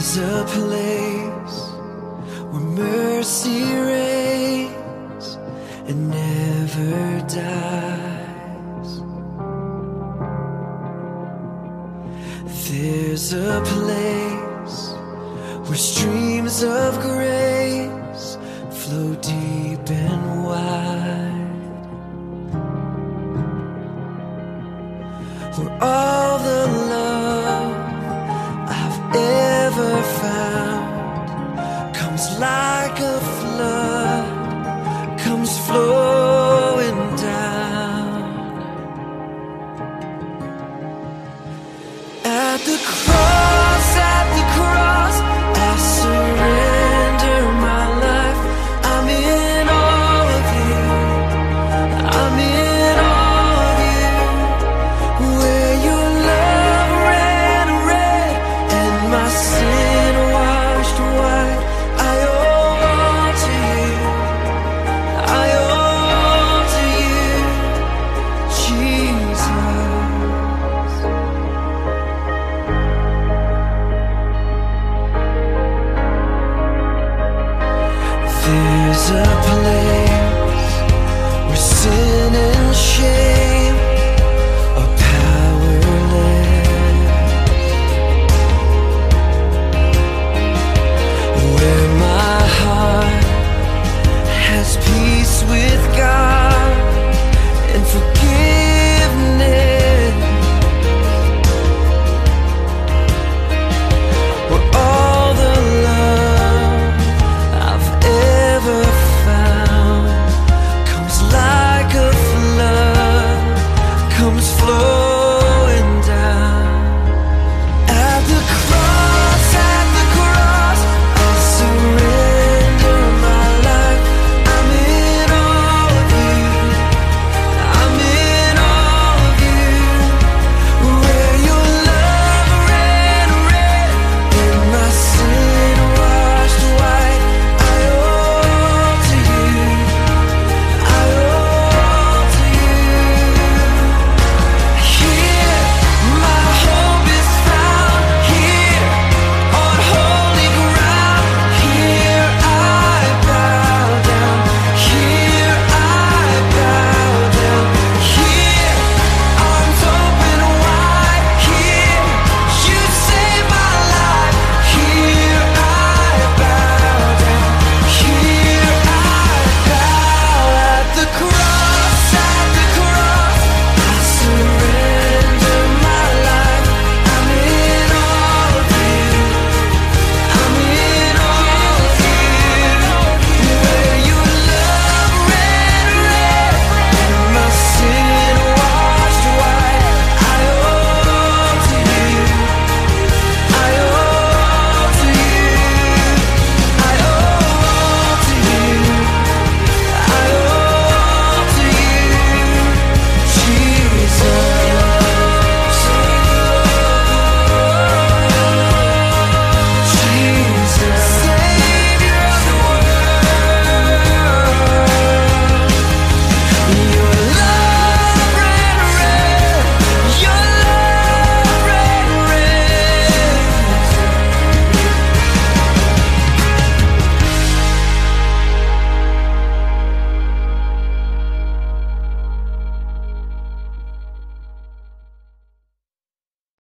There's a place where mercy reigns and never dies. There's a place where streams of grace flow deep and wide. Where all the the cross.